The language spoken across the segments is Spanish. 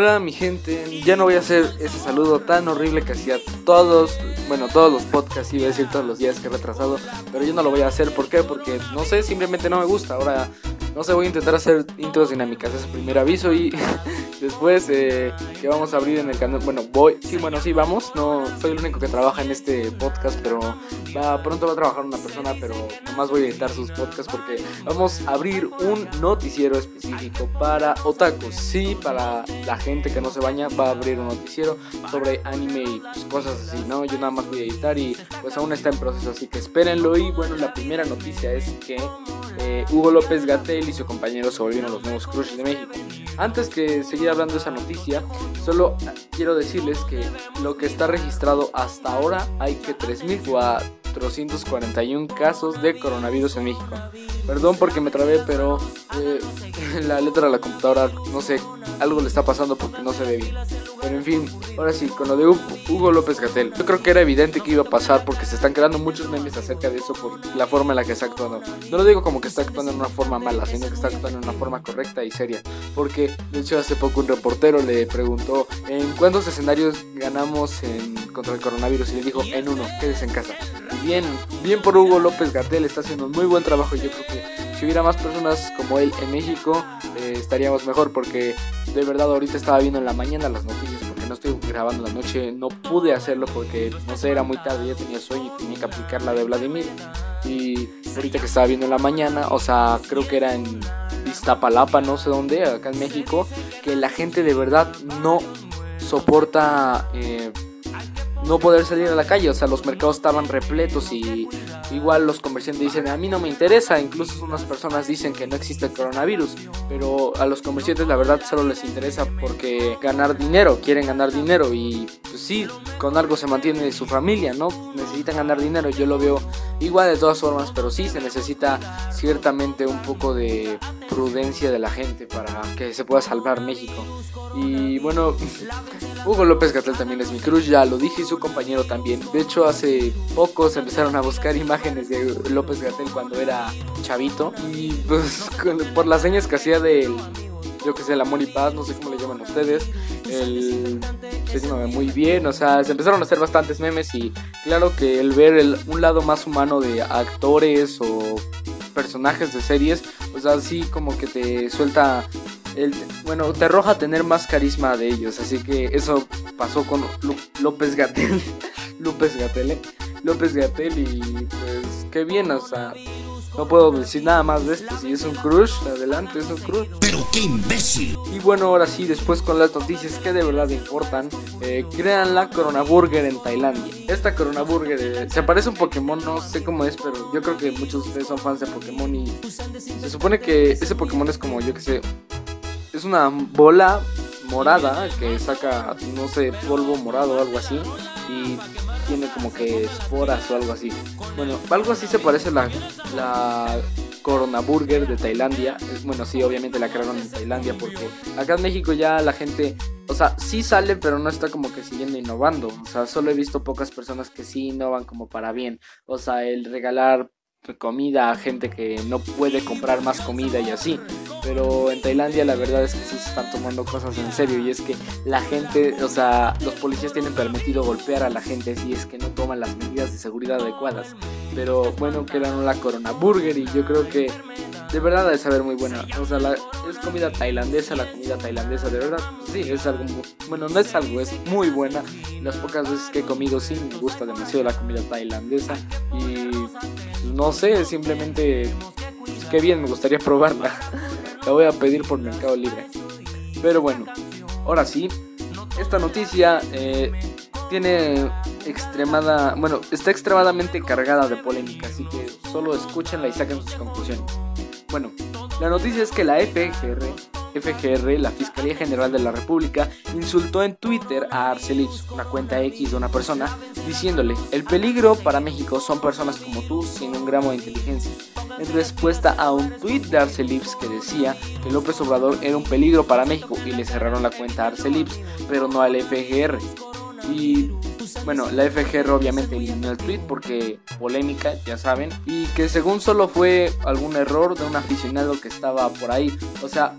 Hola mi gente, ya no voy a hacer ese saludo tan horrible que hacía todos, bueno, todos los podcasts, iba a decir todos los días que he retrasado, pero yo no lo voy a hacer, ¿por qué? Porque no sé, simplemente no me gusta. Ahora no sé, voy a intentar hacer intros dinámicas, es el primer aviso y después eh, que vamos a abrir en el canal, bueno, voy, sí, bueno, sí, vamos, no soy el único que trabaja en este podcast, pero pronto va a trabajar una persona, pero nomás voy a editar sus podcasts porque vamos a abrir un noticiero específico para otakus, sí, para la gente que no se baña, va a abrir un noticiero sobre anime y pues, cosas así, ¿no? Yo nada más voy a editar y pues aún está en proceso, así que espérenlo y bueno, la primera noticia es que eh, Hugo López Gatel y su compañero se volvieron los nuevos Crush de México. Antes que seguir hablando de esa noticia, solo quiero decirles que lo que está registrado hasta ahora hay que 3.441 casos de coronavirus en México. Perdón porque me trabé, pero eh, la letra de la computadora, no sé, algo le está pasando porque no se ve bien. Pero en fin, ahora sí, con lo de Hugo López Gatel. Yo creo que era evidente que iba a pasar porque se están creando muchos memes acerca de eso por la forma en la que está actuando. No lo digo como que está actuando en una forma mala, sino que está actuando en una forma correcta y seria. Porque, de hecho, hace poco un reportero le preguntó en cuántos escenarios ganamos en, contra el coronavirus y le dijo en uno, quédese en casa. Y bien, bien por Hugo López Gatel, está haciendo un muy buen trabajo y yo creo que si hubiera más personas como él en México, eh, estaríamos mejor porque de verdad ahorita estaba viendo en la mañana las noticias porque no estoy grabando la noche, no pude hacerlo porque no sé, era muy tarde, ya tenía sueño y tenía que aplicar la de Vladimir. Y ahorita que estaba viendo en la mañana, o sea, creo que era en Iztapalapa, no sé dónde, acá en México, que la gente de verdad no soporta eh, no poder salir a la calle, o sea, los mercados estaban repletos y igual los comerciantes dicen, a mí no me interesa, incluso unas personas dicen que no existe el coronavirus, pero a los comerciantes la verdad solo les interesa porque ganar dinero, quieren ganar dinero y pues sí, con algo se mantiene su familia, ¿no? Necesitan ganar dinero, yo lo veo igual de todas formas, pero sí se necesita ciertamente un poco de prudencia de la gente para que se pueda salvar México. Y bueno, Hugo López Gatel también es mi cruz, ya lo dije y su compañero también. De hecho, hace poco se empezaron a buscar imágenes de López Gatel cuando era chavito. Y pues por las señas que hacía del, yo que sé, el amor y paz, no sé cómo le llaman ustedes, el muy bien, o sea, se empezaron a hacer bastantes memes y claro que el ver el, un lado más humano de actores o personajes de series, pues así como que te suelta el, bueno, te arroja tener más carisma de ellos. Así que eso pasó con López Gatel. López Gatel, ¿eh? López Gatel y pues qué bien, o sea, no puedo decir nada más de esto. Si es un crush, adelante, es un crush. Pero qué imbécil. Y bueno, ahora sí, después con las noticias que de verdad importan, eh, crean la Corona Burger en Tailandia. Esta Corona Burger eh, se parece a un Pokémon, no sé cómo es, pero yo creo que muchos de ustedes son fans de Pokémon y se supone que ese Pokémon es como, yo que sé, es una bola morada que saca, no sé, polvo morado o algo así. Y tiene como que esporas o algo así. Bueno, algo así se parece la, la Corona Burger de Tailandia. Bueno, sí, obviamente la crearon en Tailandia porque acá en México ya la gente, o sea, sí sale, pero no está como que siguiendo innovando. O sea, solo he visto pocas personas que sí innovan como para bien. O sea, el regalar comida a gente que no puede comprar más comida y así. Pero en Tailandia la verdad es que sí se están tomando cosas en serio y es que la gente, o sea, los policías tienen permitido golpear a la gente si es que no toman las medidas de seguridad adecuadas. Pero bueno, quedaron la Corona Burger y yo creo que de verdad debe saber muy buena. O sea, es comida tailandesa, la comida tailandesa, de verdad, sí, es algo, bueno, no es algo, es muy buena. Las pocas veces que he comido sí me gusta demasiado la comida tailandesa y no sé, simplemente, pues, qué bien, me gustaría probarla. La voy a pedir por Mercado Libre. Pero bueno, ahora sí, esta noticia eh, tiene extremada, bueno, está extremadamente cargada de polémica, así que solo escúchenla y saquen sus conclusiones. Bueno, la noticia es que la FGR FGR, la Fiscalía General de la República, insultó en Twitter a Arcelix, una cuenta X de una persona, diciéndole, el peligro para México son personas como tú sin un gramo de inteligencia, en respuesta a un tweet de Arcelips que decía que López Obrador era un peligro para México y le cerraron la cuenta a Arcelips, pero no al FGR. Y bueno, la FGR obviamente eliminó el tweet porque polémica, ya saben, y que según solo fue algún error de un aficionado que estaba por ahí. O sea,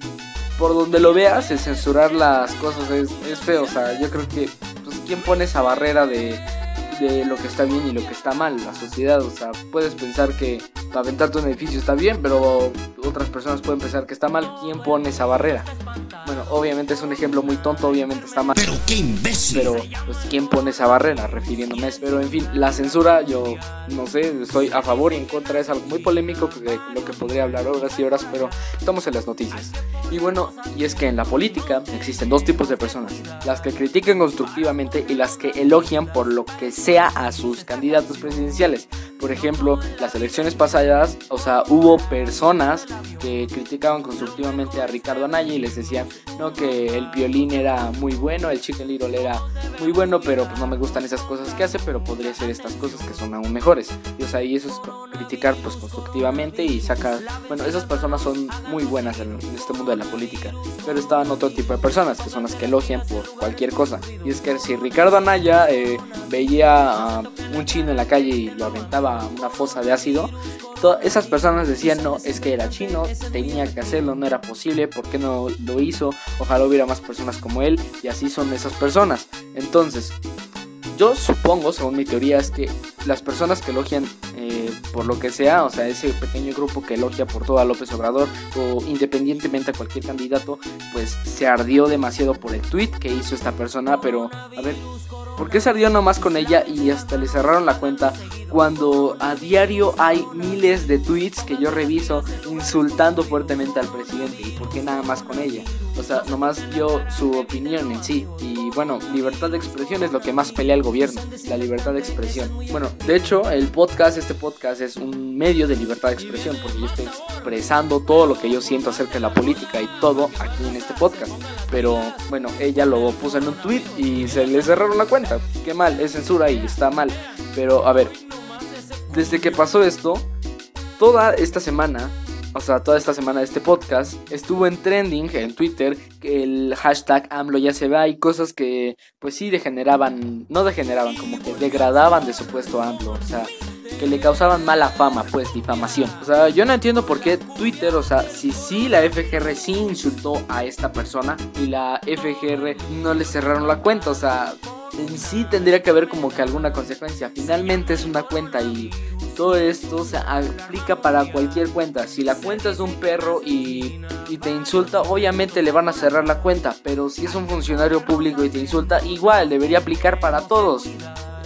por donde lo veas, el censurar las cosas es, es feo. O sea, yo creo que, pues, ¿quién pone esa barrera de, de lo que está bien y lo que está mal? La sociedad, o sea, puedes pensar que aventarte un edificio está bien, pero otras personas pueden pensar que está mal. ¿Quién pone esa barrera? Bueno, obviamente es un ejemplo muy tonto, obviamente está mal. Pero qué imbécil. Pero, pues, ¿quién pone esa barrera? Refiriéndome a eso. Pero, en fin, la censura, yo no sé, estoy a favor y en contra. Es algo muy polémico, de lo que podría hablar horas y horas, pero estamos en las noticias. Y bueno, y es que en la política existen dos tipos de personas: las que critican constructivamente y las que elogian por lo que sea a sus candidatos presidenciales. Por ejemplo, las elecciones pasadas, o sea, hubo personas que criticaban constructivamente a Ricardo Anaya y les decían, no, que el violín era muy bueno, el Chicken Little era muy bueno, pero pues no me gustan esas cosas que hace, pero podría ser estas cosas que son aún mejores. Y o sea, y eso es criticar pues constructivamente y sacar, bueno, esas personas son muy buenas en, este mundo de la política, pero estaban otro tipo de personas que son las que elogian por cualquier cosa. Y es que si Ricardo Anaya eh, veía a un chino en la calle y lo aventaba a una fosa de ácido, esas personas decían, no, es que era chino, tenía que hacerlo, no era posible, ¿por qué no lo hizo? Ojalá hubiera más personas como él, y así son esas personas. Entonces, yo supongo, según mi teoría, es que las personas que elogian eh, por lo que sea, o sea, ese pequeño grupo que elogia por todo a López Obrador o independientemente a cualquier candidato, pues se ardió demasiado por el tweet que hizo esta persona, pero a ver, ¿por qué se ardió nomás con ella y hasta le cerraron la cuenta cuando a diario hay miles de tweets que yo reviso insultando fuertemente al presidente? ¿Y por qué nada más con ella? O sea, nomás dio su opinión en sí. Y bueno, libertad de expresión es lo que más pelea el gobierno, la libertad de expresión. Bueno, de hecho, el podcast, este podcast es un medio de libertad de expresión porque yo estoy expresando todo lo que yo siento acerca de la política y todo aquí en este podcast. Pero bueno, ella lo puso en un tweet y se le cerraron la cuenta. Qué mal, es censura y está mal. Pero a ver, desde que pasó esto, toda esta semana o sea, toda esta semana de este podcast, estuvo en trending en Twitter el hashtag AMLO ya se va y cosas que pues sí degeneraban, no degeneraban, como que degradaban de supuesto AMLO, o sea, que le causaban mala fama, pues difamación. O sea, yo no entiendo por qué Twitter, o sea, si sí la FGR sí insultó a esta persona y la FGR no le cerraron la cuenta, o sea, sí tendría que haber como que alguna consecuencia. Finalmente es una cuenta y todo esto se aplica para cualquier cuenta. Si la cuenta es de un perro y, y, te insulta, obviamente le van a cerrar la cuenta. Pero si es un funcionario público y te insulta, igual debería aplicar para todos.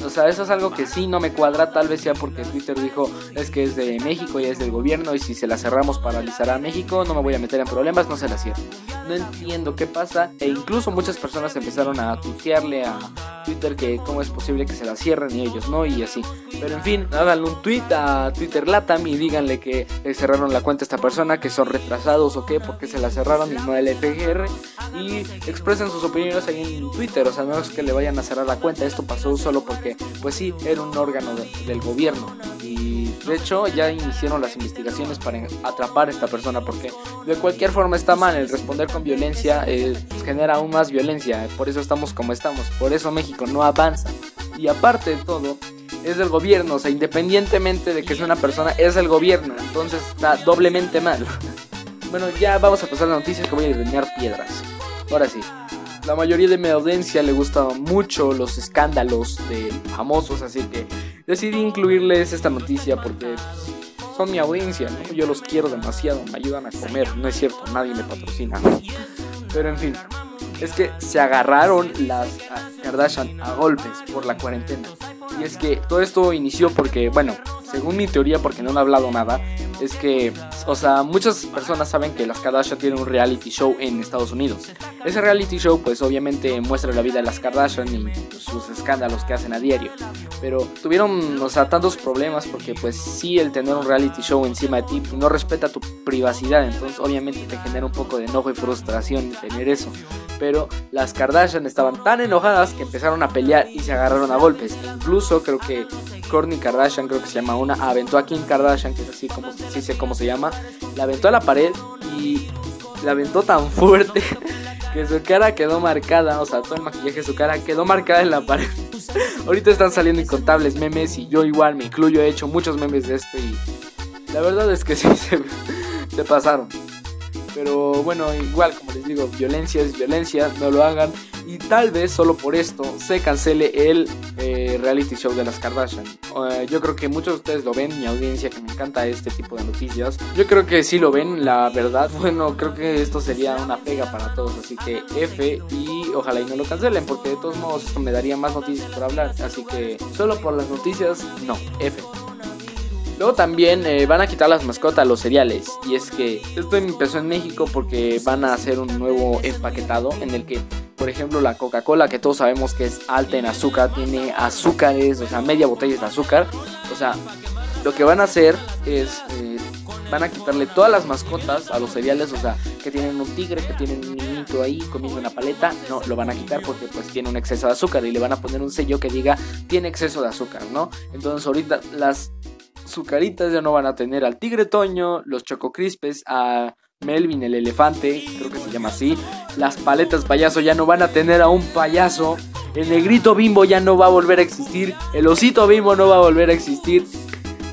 O sea, eso es algo que sí no me cuadra, tal vez sea porque Twitter dijo es que es de México y es del gobierno y si se la cerramos paralizará a México, no me voy a meter en problemas, no se la cierro. No entiendo qué pasa e incluso muchas personas empezaron a tuitearle a Twitter que cómo es posible que se la cierren y ellos no y así. Pero en fin, háganle un tweet a Twitter Latam y díganle que le cerraron la cuenta a esta persona, que son retrasados o qué, porque se la cerraron y no el FGR y expresen sus opiniones ahí en Twitter, o sea, no es que le vayan a cerrar la cuenta, esto pasó solo porque pues sí, era un órgano del gobierno. Y de hecho ya iniciaron las investigaciones para atrapar a esta persona porque de cualquier forma está mal. El responder con violencia eh, genera aún más violencia. Por eso estamos como estamos. Por eso México no avanza. Y aparte de todo, es del gobierno. O sea, independientemente de que sea una persona, es el gobierno. Entonces está doblemente mal. bueno, ya vamos a pasar la noticia que voy a desdeñar piedras. Ahora sí, la mayoría de mi audiencia le gustaban mucho los escándalos de famosos, así que decidí incluirles esta noticia porque pues, son mi audiencia, ¿no? Yo los quiero demasiado, me ayudan a comer, no es cierto, nadie me patrocina. Pero en fin, es que se agarraron las Kardashian a golpes por la cuarentena. Y es que todo esto inició porque, bueno, según mi teoría, porque no han hablado nada, es que, o sea, muchas personas saben que las Kardashian tienen un reality show en Estados Unidos. Ese reality show, pues obviamente muestra la vida de las Kardashian y sus escándalos que hacen a diario. Pero tuvieron, o sea, tantos problemas porque, pues sí, el tener un reality show encima de ti no respeta tu privacidad. Entonces, obviamente te genera un poco de enojo y frustración tener eso. Pero las Kardashian estaban tan enojadas que empezaron a pelear y se agarraron a golpes. Incluso creo que Kourtney Kardashian, creo que se llama una, aventó a Kim Kardashian, que es así como sí sé cómo se llama, la aventó a la pared y la aventó tan fuerte que su cara quedó marcada, o sea, todo el maquillaje de su cara quedó marcada en la pared. Ahorita están saliendo incontables memes y yo igual me incluyo, he hecho muchos memes de este y la verdad es que sí se, se pasaron. Pero bueno, igual como les digo, violencia es violencia, no lo hagan. Y tal vez solo por esto se cancele el eh, reality show de las Kardashian. Eh, yo creo que muchos de ustedes lo ven, mi audiencia que me encanta este tipo de noticias. Yo creo que sí lo ven, la verdad. Bueno, creo que esto sería una pega para todos. Así que F y ojalá y no lo cancelen porque de todos modos esto me daría más noticias por hablar. Así que solo por las noticias, no, F. Luego también eh, van a quitar las mascotas los cereales. Y es que esto empezó en México porque van a hacer un nuevo empaquetado en el que, por ejemplo, la Coca-Cola, que todos sabemos que es alta en azúcar, tiene azúcares, o sea, media botella de azúcar. O sea, lo que van a hacer es... Eh, van a quitarle todas las mascotas a los cereales, o sea, que tienen un tigre, que tienen un niñito ahí comiendo una paleta, no, lo van a quitar porque pues tiene un exceso de azúcar y le van a poner un sello que diga tiene exceso de azúcar, ¿no? Entonces ahorita las Sucaritas ya no van a tener al Tigre Toño, los Choco Crispes, a Melvin el elefante, creo que se llama así. Las paletas payaso ya no van a tener a un payaso. El negrito bimbo ya no va a volver a existir. El osito bimbo no va a volver a existir.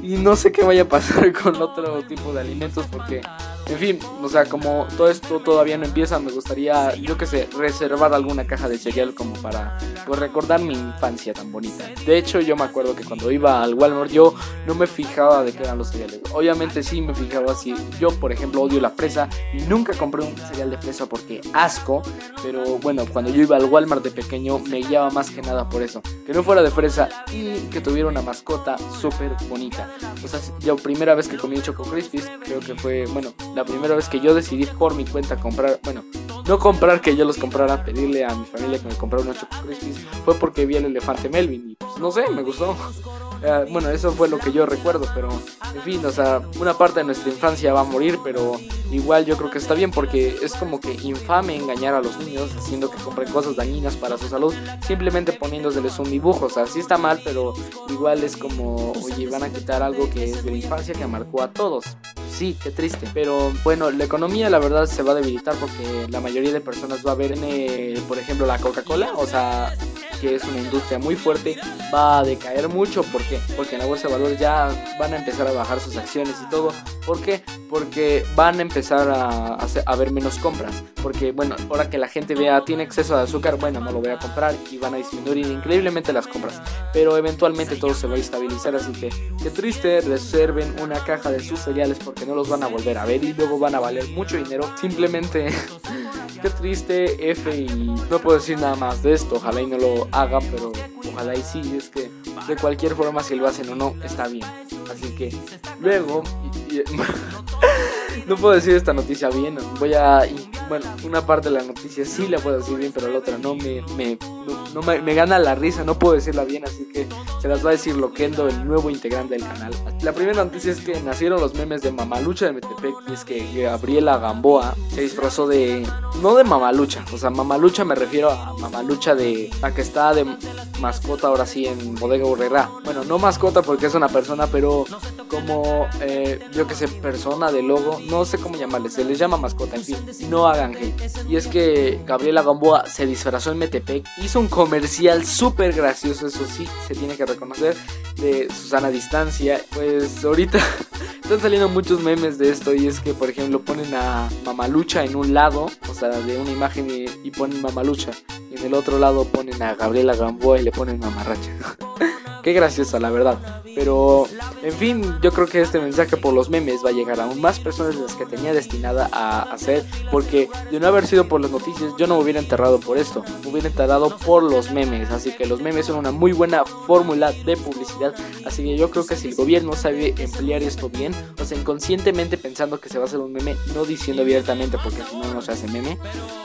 Y no sé qué vaya a pasar con otro tipo de alimentos porque en fin, o sea, como todo esto todavía no empieza, me gustaría, yo que sé, reservar alguna caja de cereal como para pues, recordar mi infancia tan bonita. De hecho, yo me acuerdo que cuando iba al Walmart yo no me fijaba de qué eran los cereales. Obviamente sí me fijaba si yo, por ejemplo, odio la fresa y nunca compré un cereal de fresa porque asco, pero bueno, cuando yo iba al Walmart de pequeño me guiaba más que nada por eso, que no fuera de fresa y que tuviera una mascota súper bonita. O sea, yo primera vez que comí Choco Crispies, creo que fue, bueno, la primera vez que yo decidí por mi cuenta comprar, bueno, no comprar que yo los comprara, pedirle a mi familia que me comprara unos Choco Crispies, fue porque vi el elefante Melvin y pues no sé, me gustó. Eh, bueno, eso fue lo que yo recuerdo, pero en fin, o sea, una parte de nuestra infancia va a morir, pero igual yo creo que está bien porque es como que infame engañar a los niños haciendo que compren cosas dañinas para su salud, simplemente poniéndoseles un dibujo, o sea, sí está mal, pero igual es como, oye, van a quitar algo que es de la infancia que marcó a todos sí, qué triste. Pero bueno, la economía la verdad se va a debilitar porque la mayoría de personas va a ver, en, por ejemplo, la Coca-Cola, o sea, que es una industria muy fuerte, va a decaer mucho. ¿Por qué? Porque en la bolsa de valores ya van a empezar a bajar sus acciones y todo. ¿Por qué? Porque van a empezar a, a, ver menos compras. Porque, bueno, ahora que la gente vea tiene exceso de azúcar, bueno, no lo voy a comprar y van a disminuir increíblemente las compras. Pero eventualmente todo se va a estabilizar, así que qué triste, reserven una caja de sus cereales porque no los van a volver a ver y luego van a valer mucho dinero. Simplemente, qué triste, F y no puedo decir nada más de esto. Ojalá y no lo hagan, pero ojalá y sí. Es que de cualquier forma, si lo hacen o no, está bien. Así que luego, no puedo decir esta noticia bien. Voy a, bueno, una parte de la noticia sí la puedo decir bien, pero la otra no me, me no, me, gana la risa, no puedo decirla bien, así que se las va a decir Loquendo, el nuevo integrante del canal. La primera noticia es que nacieron los memes de Mamalucha de Metepec, y es que Gabriela Gamboa se disfrazó de, no de Mamalucha, o sea, Mamalucha me refiero a Mamalucha de la que está de mascota ahora sí en Bodega Urrera. Bueno, no mascota porque es una persona, pero como, eh, yo que sé, persona de logo, no sé cómo llamarle, se les llama mascota, en fin, no hagan Y es que Gabriela Gamboa se disfrazó en Metepec, hizo un comercial súper gracioso, eso sí, se tiene que reconocer, de Susana Distancia. Pues ahorita están saliendo muchos memes de esto y es que, por ejemplo, ponen a Mamalucha en un lado, o sea, de una imagen y, ponen Mamalucha. Y en el otro lado ponen a Gabriela Gamboa y le ponen Mamarracha. Qué graciosa, la verdad. Pero, en fin, yo creo que este mensaje por los memes va a llegar a aún más personas de las que tenía destinada a hacer. Porque de no haber sido por las noticias, yo no me hubiera enterrado por esto. Me hubiera enterrado por los memes. Así que los memes son una muy buena fórmula de publicidad. Así que yo creo que si el gobierno sabe emplear esto bien, o sea, inconscientemente pensando que se va a hacer un meme, no diciendo abiertamente porque si no, no se hace meme.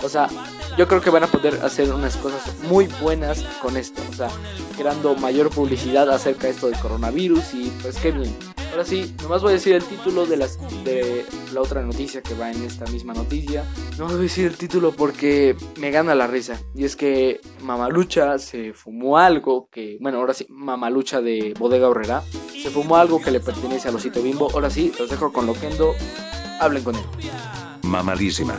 O sea, yo creo que van a poder hacer unas cosas muy buenas con esto. O sea, creando mayor publicidad acerca de esto del coronavirus y pues qué bien. Ahora sí, nomás voy a decir el título de, las, de la otra noticia que va en esta misma noticia. No voy a decir el título porque me gana la risa. Y es que Mamalucha se fumó algo que, bueno, ahora sí, Mamalucha de Bodega Horrera, se fumó algo que le pertenece a Losito Bimbo. Ahora sí, los dejo con Loquendo. Hablen con él. Mamadísima.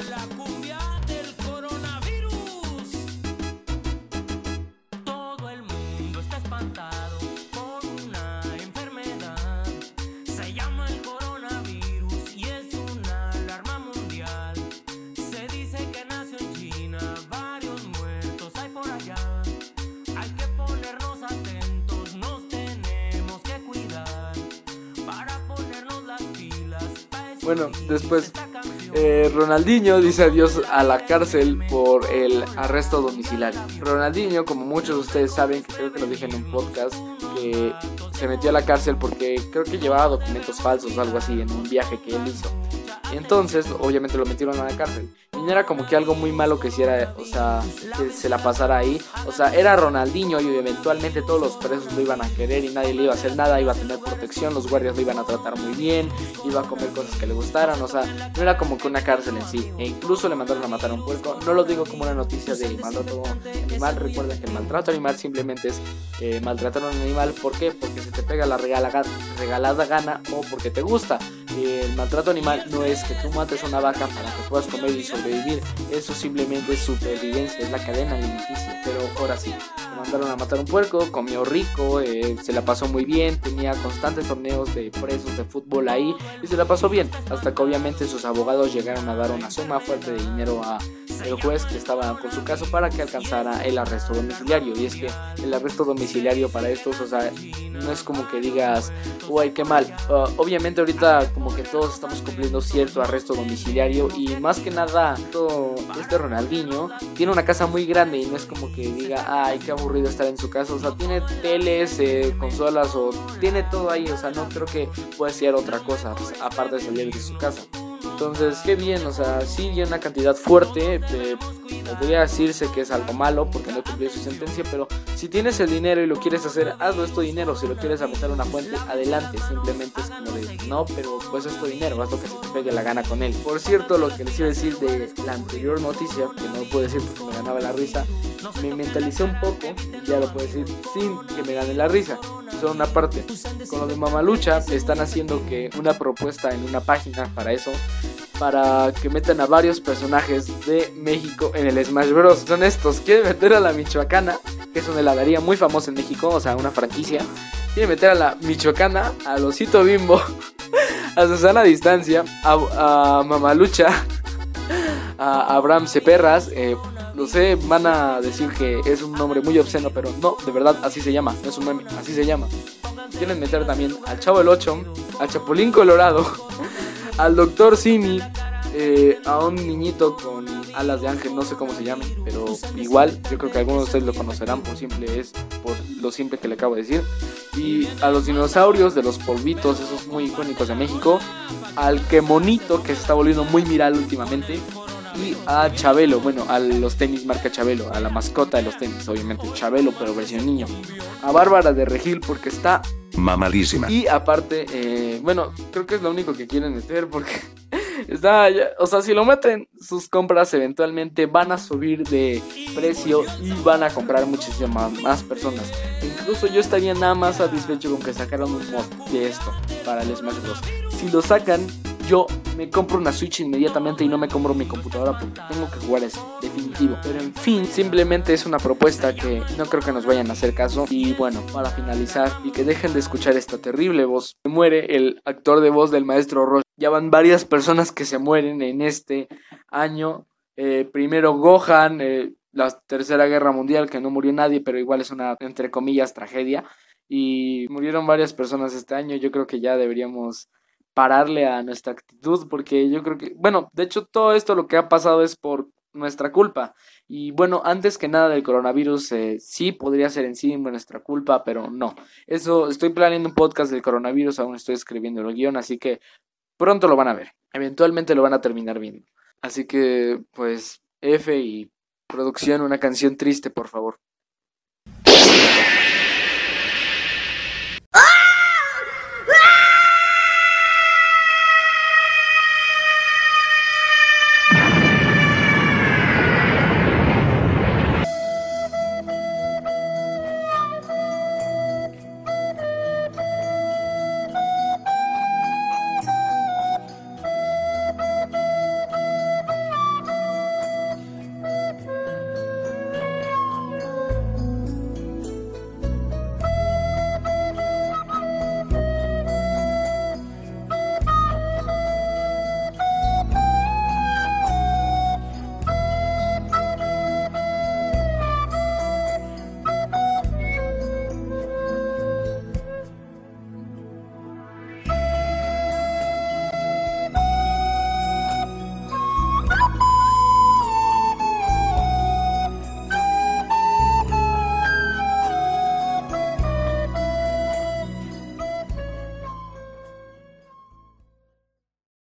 Después eh, Ronaldinho dice adiós a la cárcel por el arresto domiciliario. Ronaldinho, como muchos de ustedes saben, creo que lo dije en un podcast, que se metió a la cárcel porque creo que llevaba documentos falsos o algo así en un viaje que él hizo. Entonces, obviamente lo metieron a la cárcel. Y no era como que algo muy malo que hiciera, o sea, que se la pasara ahí. O sea, era Ronaldinho y eventualmente todos los presos lo iban a querer y nadie le iba a hacer nada, iba a tener protección, los guardias lo iban a tratar muy bien, iba a comer cosas que le gustaran, o sea, no era como que una cárcel en sí. E incluso le mandaron a matar a un puerco. No lo digo como una noticia de maltrato animal, recuerden que el maltrato animal simplemente es eh, maltratar a un animal. ¿Por qué? Porque se te pega la regalada gana o porque te gusta. El maltrato animal no es que tú mates una vaca para que puedas comer y sobrevivir. Eso simplemente es supervivencia, es la cadena alimenticia. Pero ahora sí, le mandaron a matar un puerco, comió rico, eh, se la pasó muy bien, tenía constantes torneos de presos de fútbol ahí y se la pasó bien. Hasta que obviamente sus abogados llegaron a dar una suma fuerte de dinero a el juez que estaba con su caso para que alcanzara el arresto domiciliario. Y es que el arresto domiciliario para estos, o sea, no es como que digas, uy, qué mal. Uh, obviamente ahorita como que todos estamos cumpliendo cierto arresto domiciliario y más que nada, todo este Ronaldinho tiene una casa muy grande y no es como que diga, ay, qué aburrido estar en su casa. O sea, tiene teles, eh, consolas o tiene todo ahí. O sea, no creo que pueda ser otra cosa pues, aparte de salir de su casa. Entonces, qué bien, o sea, sí hay una cantidad fuerte, podría decirse que es algo malo porque no cumplió su sentencia, pero si tienes el dinero y lo quieres hacer, hazlo, es tu dinero, si lo quieres aventar una fuente, adelante, simplemente es como de, no, pero pues es tu dinero, haz lo que se te pegue la gana con él. Por cierto, lo que les iba a decir de la anterior noticia, que no puedo decir porque me ganaba la risa, me mentalicé un poco, ya lo puedo decir, sin que me gane la risa. Son una parte. Con lo de Mamalucha, están haciendo que una propuesta en una página para eso para que metan a varios personajes de México en el Smash Bros. Son estos, quieren meter a la Michoacana, que es una heladería muy famosa en México, o sea, una franquicia. Quieren meter a la Michoacana, a Losito Bimbo, a Susana Distancia, a, Mamalucha, a Abraham Ceperras. Eh, lo sé, van a decir que es un nombre muy obsceno, pero no, de verdad así se llama, no es un meme, así se llama. Quieren meter también al Chavo el 8, al Chapulín Colorado, al Doctor Simi, eh, a un niñito con alas de ángel, no sé cómo se llame, pero igual, yo creo que algunos de ustedes lo conocerán por simple es por lo simple que le acabo de decir. Y a los dinosaurios de los polvitos, esos muy icónicos de México, al que monito que se está volviendo muy viral últimamente, y a Chabelo, bueno, a los tenis marca Chabelo, a la mascota de los tenis, obviamente Chabelo, pero versión niño. A Bárbara de Regil porque está mamadísima. Y aparte, eh, bueno, creo que es lo único que quieren meter porque está, o sea, si lo meten, sus compras eventualmente van a subir de precio y van a comprar muchísimas más personas. Incluso yo estaría nada más satisfecho con que sacaran un mod de esto para el Smash Bros. Si lo sacan, yo me compro una Switch inmediatamente y no me compro mi computadora porque tengo que jugar eso, definitivo. Pero en fin, simplemente es una propuesta que no creo que nos vayan a hacer caso. Y bueno, para finalizar y que dejen de escuchar esta terrible voz, muere el actor de voz del maestro Roche. Ya van varias personas que se mueren en este año. Eh, primero Gohan, eh, la Tercera Guerra Mundial, que no murió nadie, pero igual es una, entre comillas, tragedia. Y murieron varias personas este año. Yo creo que ya deberíamos pararle a nuestra actitud, porque yo creo que, bueno, de hecho todo esto lo que ha pasado es por nuestra culpa. Y bueno, antes que nada del coronavirus, eh, sí podría ser en sí nuestra culpa, pero no. Eso, estoy planeando un podcast del coronavirus, aún estoy escribiendo el guion, así que pronto lo van a ver. Eventualmente lo van a terminar viendo. Así que, pues, F y producción, una canción triste, por favor.